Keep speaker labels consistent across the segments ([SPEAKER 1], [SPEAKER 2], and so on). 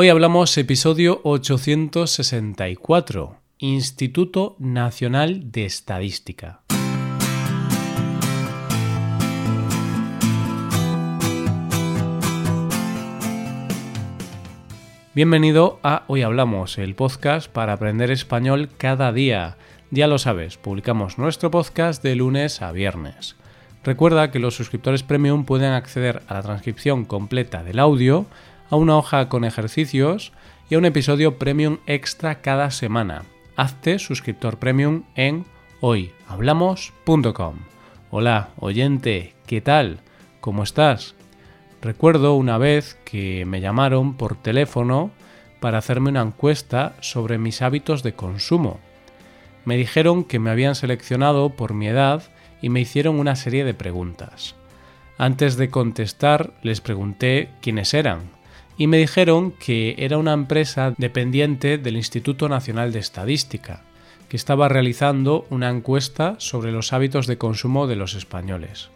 [SPEAKER 1] Hoy hablamos episodio 864, Instituto Nacional de Estadística. Bienvenido a Hoy Hablamos, el podcast para aprender español cada día. Ya lo sabes, publicamos nuestro podcast de lunes a viernes. Recuerda que los suscriptores premium pueden acceder a la transcripción completa del audio, a una hoja con ejercicios y a un episodio premium extra cada semana. Hazte suscriptor premium en hoyhablamos.com. Hola, oyente, ¿qué tal? ¿Cómo estás? Recuerdo una vez que me llamaron por teléfono para hacerme una encuesta sobre mis hábitos de consumo. Me dijeron que me habían seleccionado por mi edad y me hicieron una serie de preguntas. Antes de contestar les pregunté quiénes eran y me dijeron que era una empresa dependiente del Instituto Nacional de Estadística, que estaba realizando una encuesta sobre los hábitos de consumo de los españoles.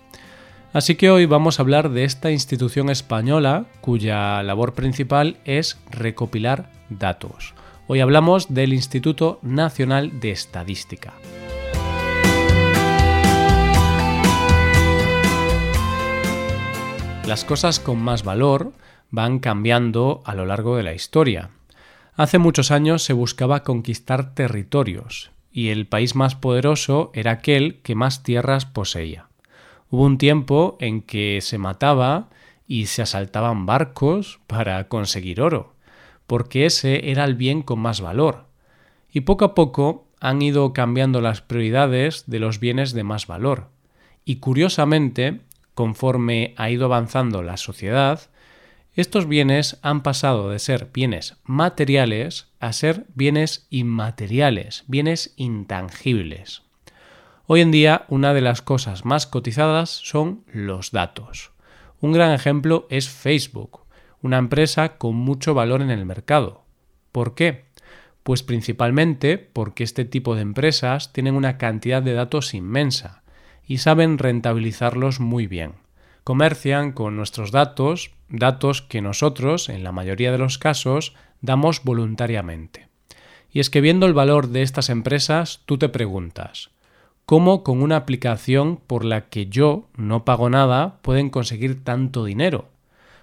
[SPEAKER 1] Así que hoy vamos a hablar de esta institución española cuya labor principal es recopilar datos. Hoy hablamos del Instituto Nacional de Estadística. Las cosas con más valor van cambiando a lo largo de la historia. Hace muchos años se buscaba conquistar territorios, y el país más poderoso era aquel que más tierras poseía. Hubo un tiempo en que se mataba y se asaltaban barcos para conseguir oro, porque ese era el bien con más valor. Y poco a poco han ido cambiando las prioridades de los bienes de más valor. Y curiosamente, conforme ha ido avanzando la sociedad, estos bienes han pasado de ser bienes materiales a ser bienes inmateriales, bienes intangibles. Hoy en día una de las cosas más cotizadas son los datos. Un gran ejemplo es Facebook, una empresa con mucho valor en el mercado. ¿Por qué? Pues principalmente porque este tipo de empresas tienen una cantidad de datos inmensa y saben rentabilizarlos muy bien. Comercian con nuestros datos, datos que nosotros, en la mayoría de los casos, damos voluntariamente. Y es que viendo el valor de estas empresas, tú te preguntas, cómo con una aplicación por la que yo no pago nada pueden conseguir tanto dinero.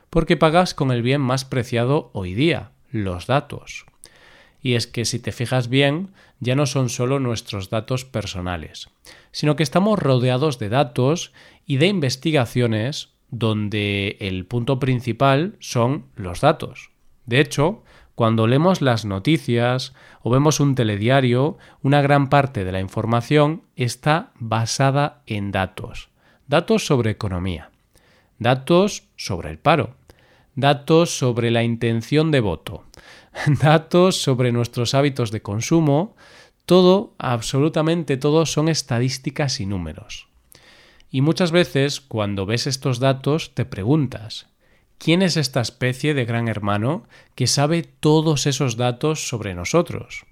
[SPEAKER 1] Porque pagas con el bien más preciado hoy día, los datos. Y es que si te fijas bien, ya no son solo nuestros datos personales, sino que estamos rodeados de datos y de investigaciones donde el punto principal son los datos. De hecho, cuando leemos las noticias o vemos un telediario, una gran parte de la información está basada en datos. Datos sobre economía, datos sobre el paro, datos sobre la intención de voto, datos sobre nuestros hábitos de consumo, todo, absolutamente todo, son estadísticas y números. Y muchas veces cuando ves estos datos te preguntas, ¿Quién es esta especie de gran hermano que sabe todos esos datos sobre nosotros?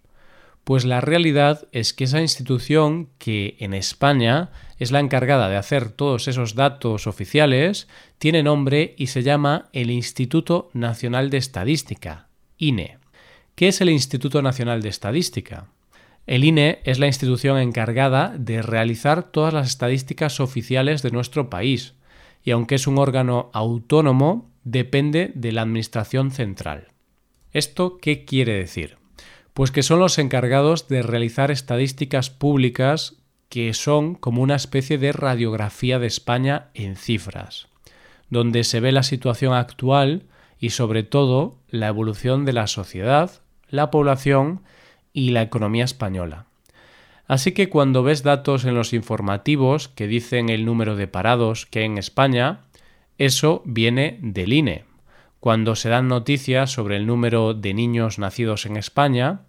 [SPEAKER 1] Pues la realidad es que esa institución que en España es la encargada de hacer todos esos datos oficiales tiene nombre y se llama el Instituto Nacional de Estadística, INE. ¿Qué es el Instituto Nacional de Estadística? El INE es la institución encargada de realizar todas las estadísticas oficiales de nuestro país, y aunque es un órgano autónomo, depende de la Administración Central. ¿Esto qué quiere decir? Pues que son los encargados de realizar estadísticas públicas que son como una especie de radiografía de España en cifras, donde se ve la situación actual y sobre todo la evolución de la sociedad, la población y la economía española. Así que cuando ves datos en los informativos que dicen el número de parados que hay en España, eso viene del INE. Cuando se dan noticias sobre el número de niños nacidos en España,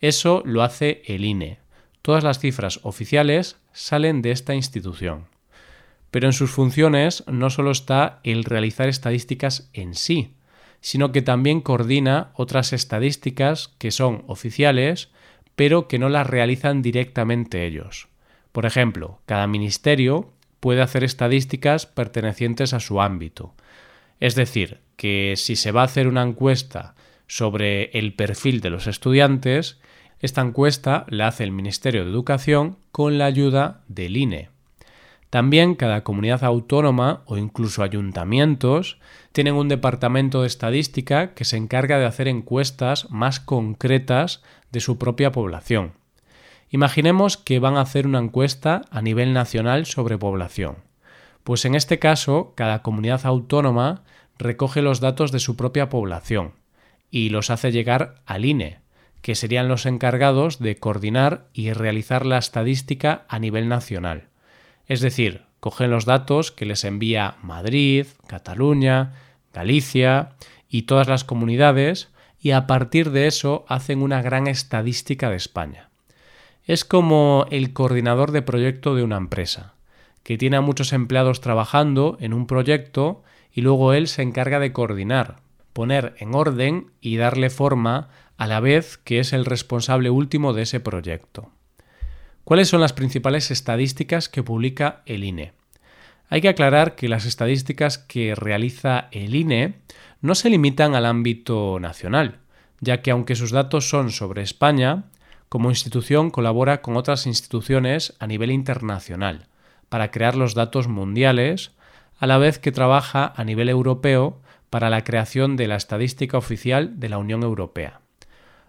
[SPEAKER 1] eso lo hace el INE. Todas las cifras oficiales salen de esta institución. Pero en sus funciones no solo está el realizar estadísticas en sí, sino que también coordina otras estadísticas que son oficiales, pero que no las realizan directamente ellos. Por ejemplo, cada ministerio puede hacer estadísticas pertenecientes a su ámbito. Es decir, que si se va a hacer una encuesta sobre el perfil de los estudiantes, esta encuesta la hace el Ministerio de Educación con la ayuda del INE. También cada comunidad autónoma o incluso ayuntamientos tienen un departamento de estadística que se encarga de hacer encuestas más concretas de su propia población. Imaginemos que van a hacer una encuesta a nivel nacional sobre población. Pues en este caso, cada comunidad autónoma recoge los datos de su propia población y los hace llegar al INE, que serían los encargados de coordinar y realizar la estadística a nivel nacional. Es decir, cogen los datos que les envía Madrid, Cataluña, Galicia y todas las comunidades y a partir de eso hacen una gran estadística de España. Es como el coordinador de proyecto de una empresa, que tiene a muchos empleados trabajando en un proyecto y luego él se encarga de coordinar, poner en orden y darle forma a la vez que es el responsable último de ese proyecto. ¿Cuáles son las principales estadísticas que publica el INE? Hay que aclarar que las estadísticas que realiza el INE no se limitan al ámbito nacional, ya que aunque sus datos son sobre España, como institución colabora con otras instituciones a nivel internacional para crear los datos mundiales, a la vez que trabaja a nivel europeo para la creación de la estadística oficial de la Unión Europea.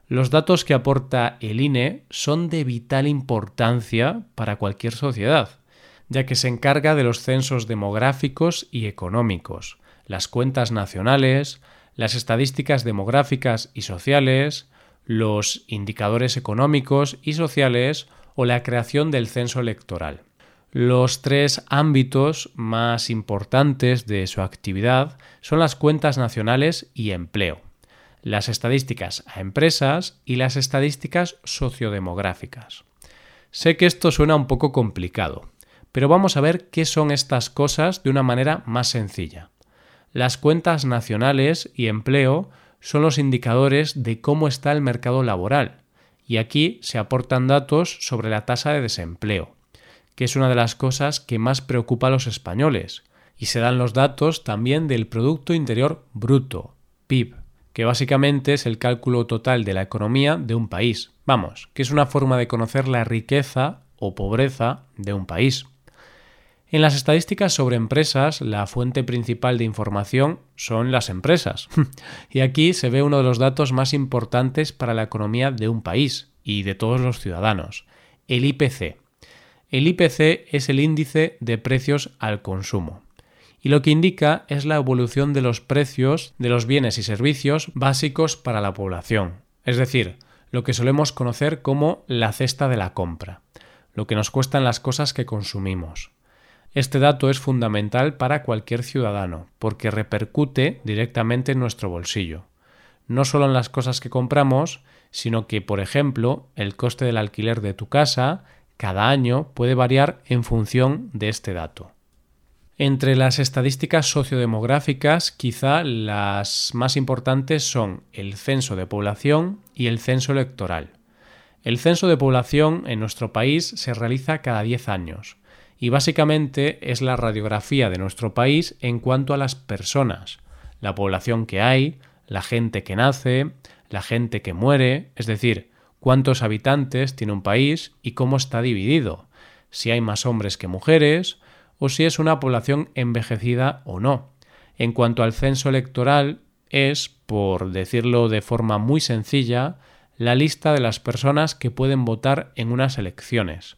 [SPEAKER 1] Los datos que aporta el INE son de vital importancia para cualquier sociedad, ya que se encarga de los censos demográficos y económicos, las cuentas nacionales, las estadísticas demográficas y sociales, los indicadores económicos y sociales o la creación del censo electoral. Los tres ámbitos más importantes de su actividad son las cuentas nacionales y empleo las estadísticas a empresas y las estadísticas sociodemográficas. Sé que esto suena un poco complicado, pero vamos a ver qué son estas cosas de una manera más sencilla. Las cuentas nacionales y empleo son los indicadores de cómo está el mercado laboral, y aquí se aportan datos sobre la tasa de desempleo, que es una de las cosas que más preocupa a los españoles, y se dan los datos también del Producto Interior Bruto, PIB, que básicamente es el cálculo total de la economía de un país. Vamos, que es una forma de conocer la riqueza o pobreza de un país. En las estadísticas sobre empresas, la fuente principal de información son las empresas. y aquí se ve uno de los datos más importantes para la economía de un país y de todos los ciudadanos, el IPC. El IPC es el índice de precios al consumo y lo que indica es la evolución de los precios de los bienes y servicios básicos para la población, es decir, lo que solemos conocer como la cesta de la compra, lo que nos cuestan las cosas que consumimos. Este dato es fundamental para cualquier ciudadano, porque repercute directamente en nuestro bolsillo. No solo en las cosas que compramos, sino que, por ejemplo, el coste del alquiler de tu casa cada año puede variar en función de este dato. Entre las estadísticas sociodemográficas, quizá las más importantes son el censo de población y el censo electoral. El censo de población en nuestro país se realiza cada 10 años y básicamente es la radiografía de nuestro país en cuanto a las personas, la población que hay, la gente que nace, la gente que muere, es decir, cuántos habitantes tiene un país y cómo está dividido, si hay más hombres que mujeres, o si es una población envejecida o no. En cuanto al censo electoral, es, por decirlo de forma muy sencilla, la lista de las personas que pueden votar en unas elecciones.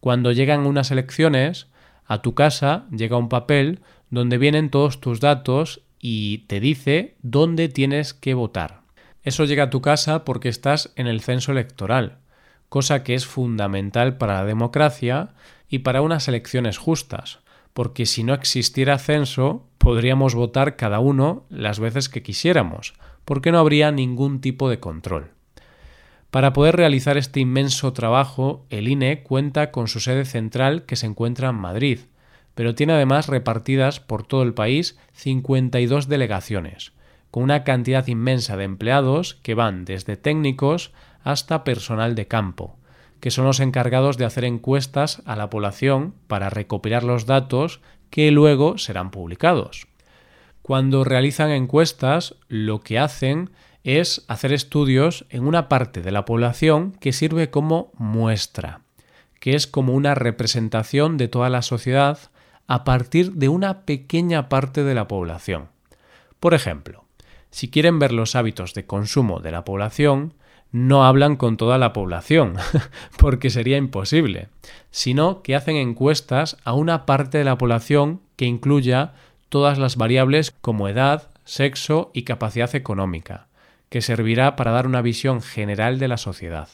[SPEAKER 1] Cuando llegan unas elecciones, a tu casa llega un papel donde vienen todos tus datos y te dice dónde tienes que votar. Eso llega a tu casa porque estás en el censo electoral, cosa que es fundamental para la democracia y para unas elecciones justas, porque si no existiera censo, podríamos votar cada uno las veces que quisiéramos, porque no habría ningún tipo de control. Para poder realizar este inmenso trabajo, el INE cuenta con su sede central que se encuentra en Madrid, pero tiene además repartidas por todo el país 52 delegaciones, con una cantidad inmensa de empleados que van desde técnicos hasta personal de campo, que son los encargados de hacer encuestas a la población para recopilar los datos que luego serán publicados. Cuando realizan encuestas, lo que hacen es hacer estudios en una parte de la población que sirve como muestra, que es como una representación de toda la sociedad a partir de una pequeña parte de la población. Por ejemplo, si quieren ver los hábitos de consumo de la población, no hablan con toda la población, porque sería imposible, sino que hacen encuestas a una parte de la población que incluya todas las variables como edad, sexo y capacidad económica, que servirá para dar una visión general de la sociedad.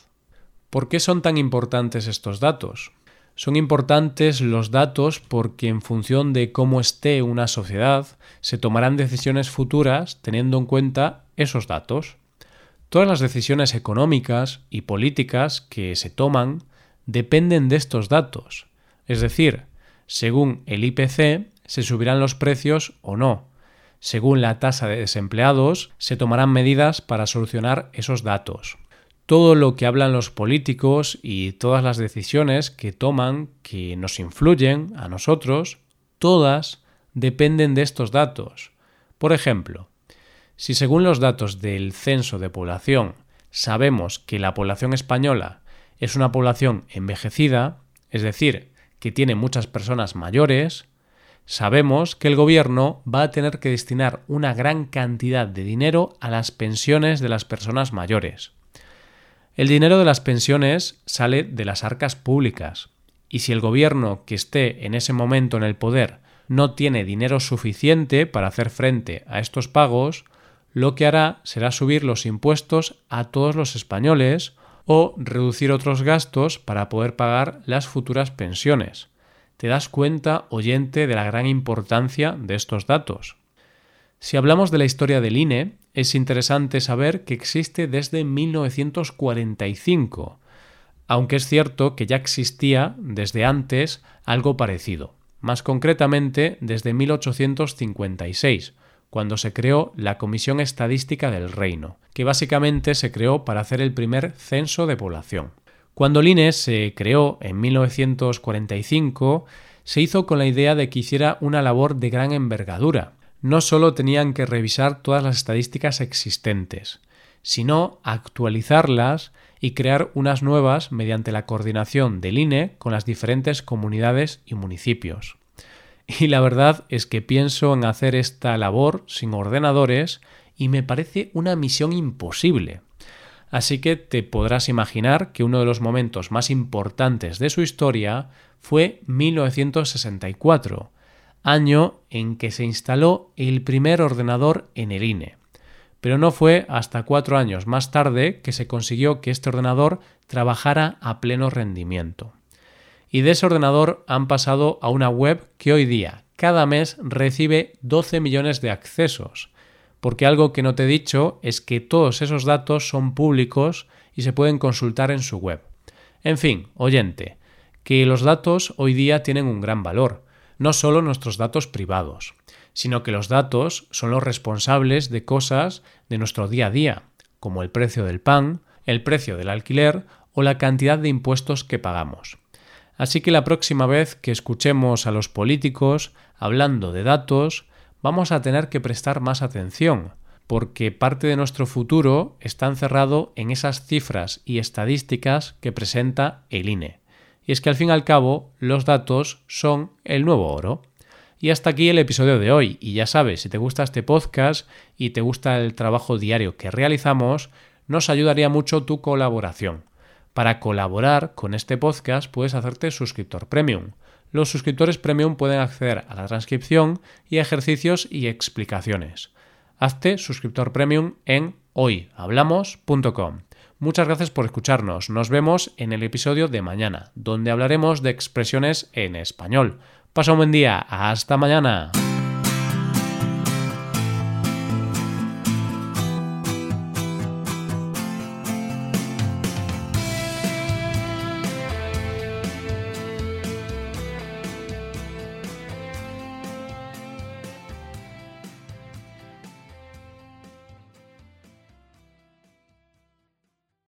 [SPEAKER 1] ¿Por qué son tan importantes estos datos? Son importantes los datos porque en función de cómo esté una sociedad, se tomarán decisiones futuras teniendo en cuenta esos datos. Todas las decisiones económicas y políticas que se toman dependen de estos datos. Es decir, según el IPC, se subirán los precios o no, según la tasa de desempleados, se tomarán medidas para solucionar esos datos. Todo lo que hablan los políticos y todas las decisiones que toman que nos influyen a nosotros, todas dependen de estos datos. Por ejemplo, si según los datos del censo de población sabemos que la población española es una población envejecida, es decir, que tiene muchas personas mayores, Sabemos que el gobierno va a tener que destinar una gran cantidad de dinero a las pensiones de las personas mayores. El dinero de las pensiones sale de las arcas públicas, y si el gobierno que esté en ese momento en el poder no tiene dinero suficiente para hacer frente a estos pagos, lo que hará será subir los impuestos a todos los españoles o reducir otros gastos para poder pagar las futuras pensiones te das cuenta, oyente, de la gran importancia de estos datos. Si hablamos de la historia del INE, es interesante saber que existe desde 1945, aunque es cierto que ya existía desde antes algo parecido, más concretamente desde 1856, cuando se creó la Comisión Estadística del Reino, que básicamente se creó para hacer el primer censo de población. Cuando el INE se creó en 1945, se hizo con la idea de que hiciera una labor de gran envergadura. No solo tenían que revisar todas las estadísticas existentes, sino actualizarlas y crear unas nuevas mediante la coordinación del INE con las diferentes comunidades y municipios. Y la verdad es que pienso en hacer esta labor sin ordenadores y me parece una misión imposible. Así que te podrás imaginar que uno de los momentos más importantes de su historia fue 1964, año en que se instaló el primer ordenador en el INE. Pero no fue hasta cuatro años más tarde que se consiguió que este ordenador trabajara a pleno rendimiento. Y de ese ordenador han pasado a una web que hoy día, cada mes, recibe 12 millones de accesos, porque algo que no te he dicho es que todos esos datos son públicos y se pueden consultar en su web. En fin, oyente, que los datos hoy día tienen un gran valor, no solo nuestros datos privados, sino que los datos son los responsables de cosas de nuestro día a día, como el precio del pan, el precio del alquiler o la cantidad de impuestos que pagamos. Así que la próxima vez que escuchemos a los políticos hablando de datos, vamos a tener que prestar más atención, porque parte de nuestro futuro está encerrado en esas cifras y estadísticas que presenta el INE. Y es que al fin y al cabo los datos son el nuevo oro. Y hasta aquí el episodio de hoy. Y ya sabes, si te gusta este podcast y te gusta el trabajo diario que realizamos, nos ayudaría mucho tu colaboración. Para colaborar con este podcast puedes hacerte suscriptor premium los suscriptores premium pueden acceder a la transcripción y ejercicios y explicaciones. Hazte suscriptor premium en hoyhablamos.com. Muchas gracias por escucharnos. Nos vemos en el episodio de mañana, donde hablaremos de expresiones en español. Pasa un buen día. Hasta mañana.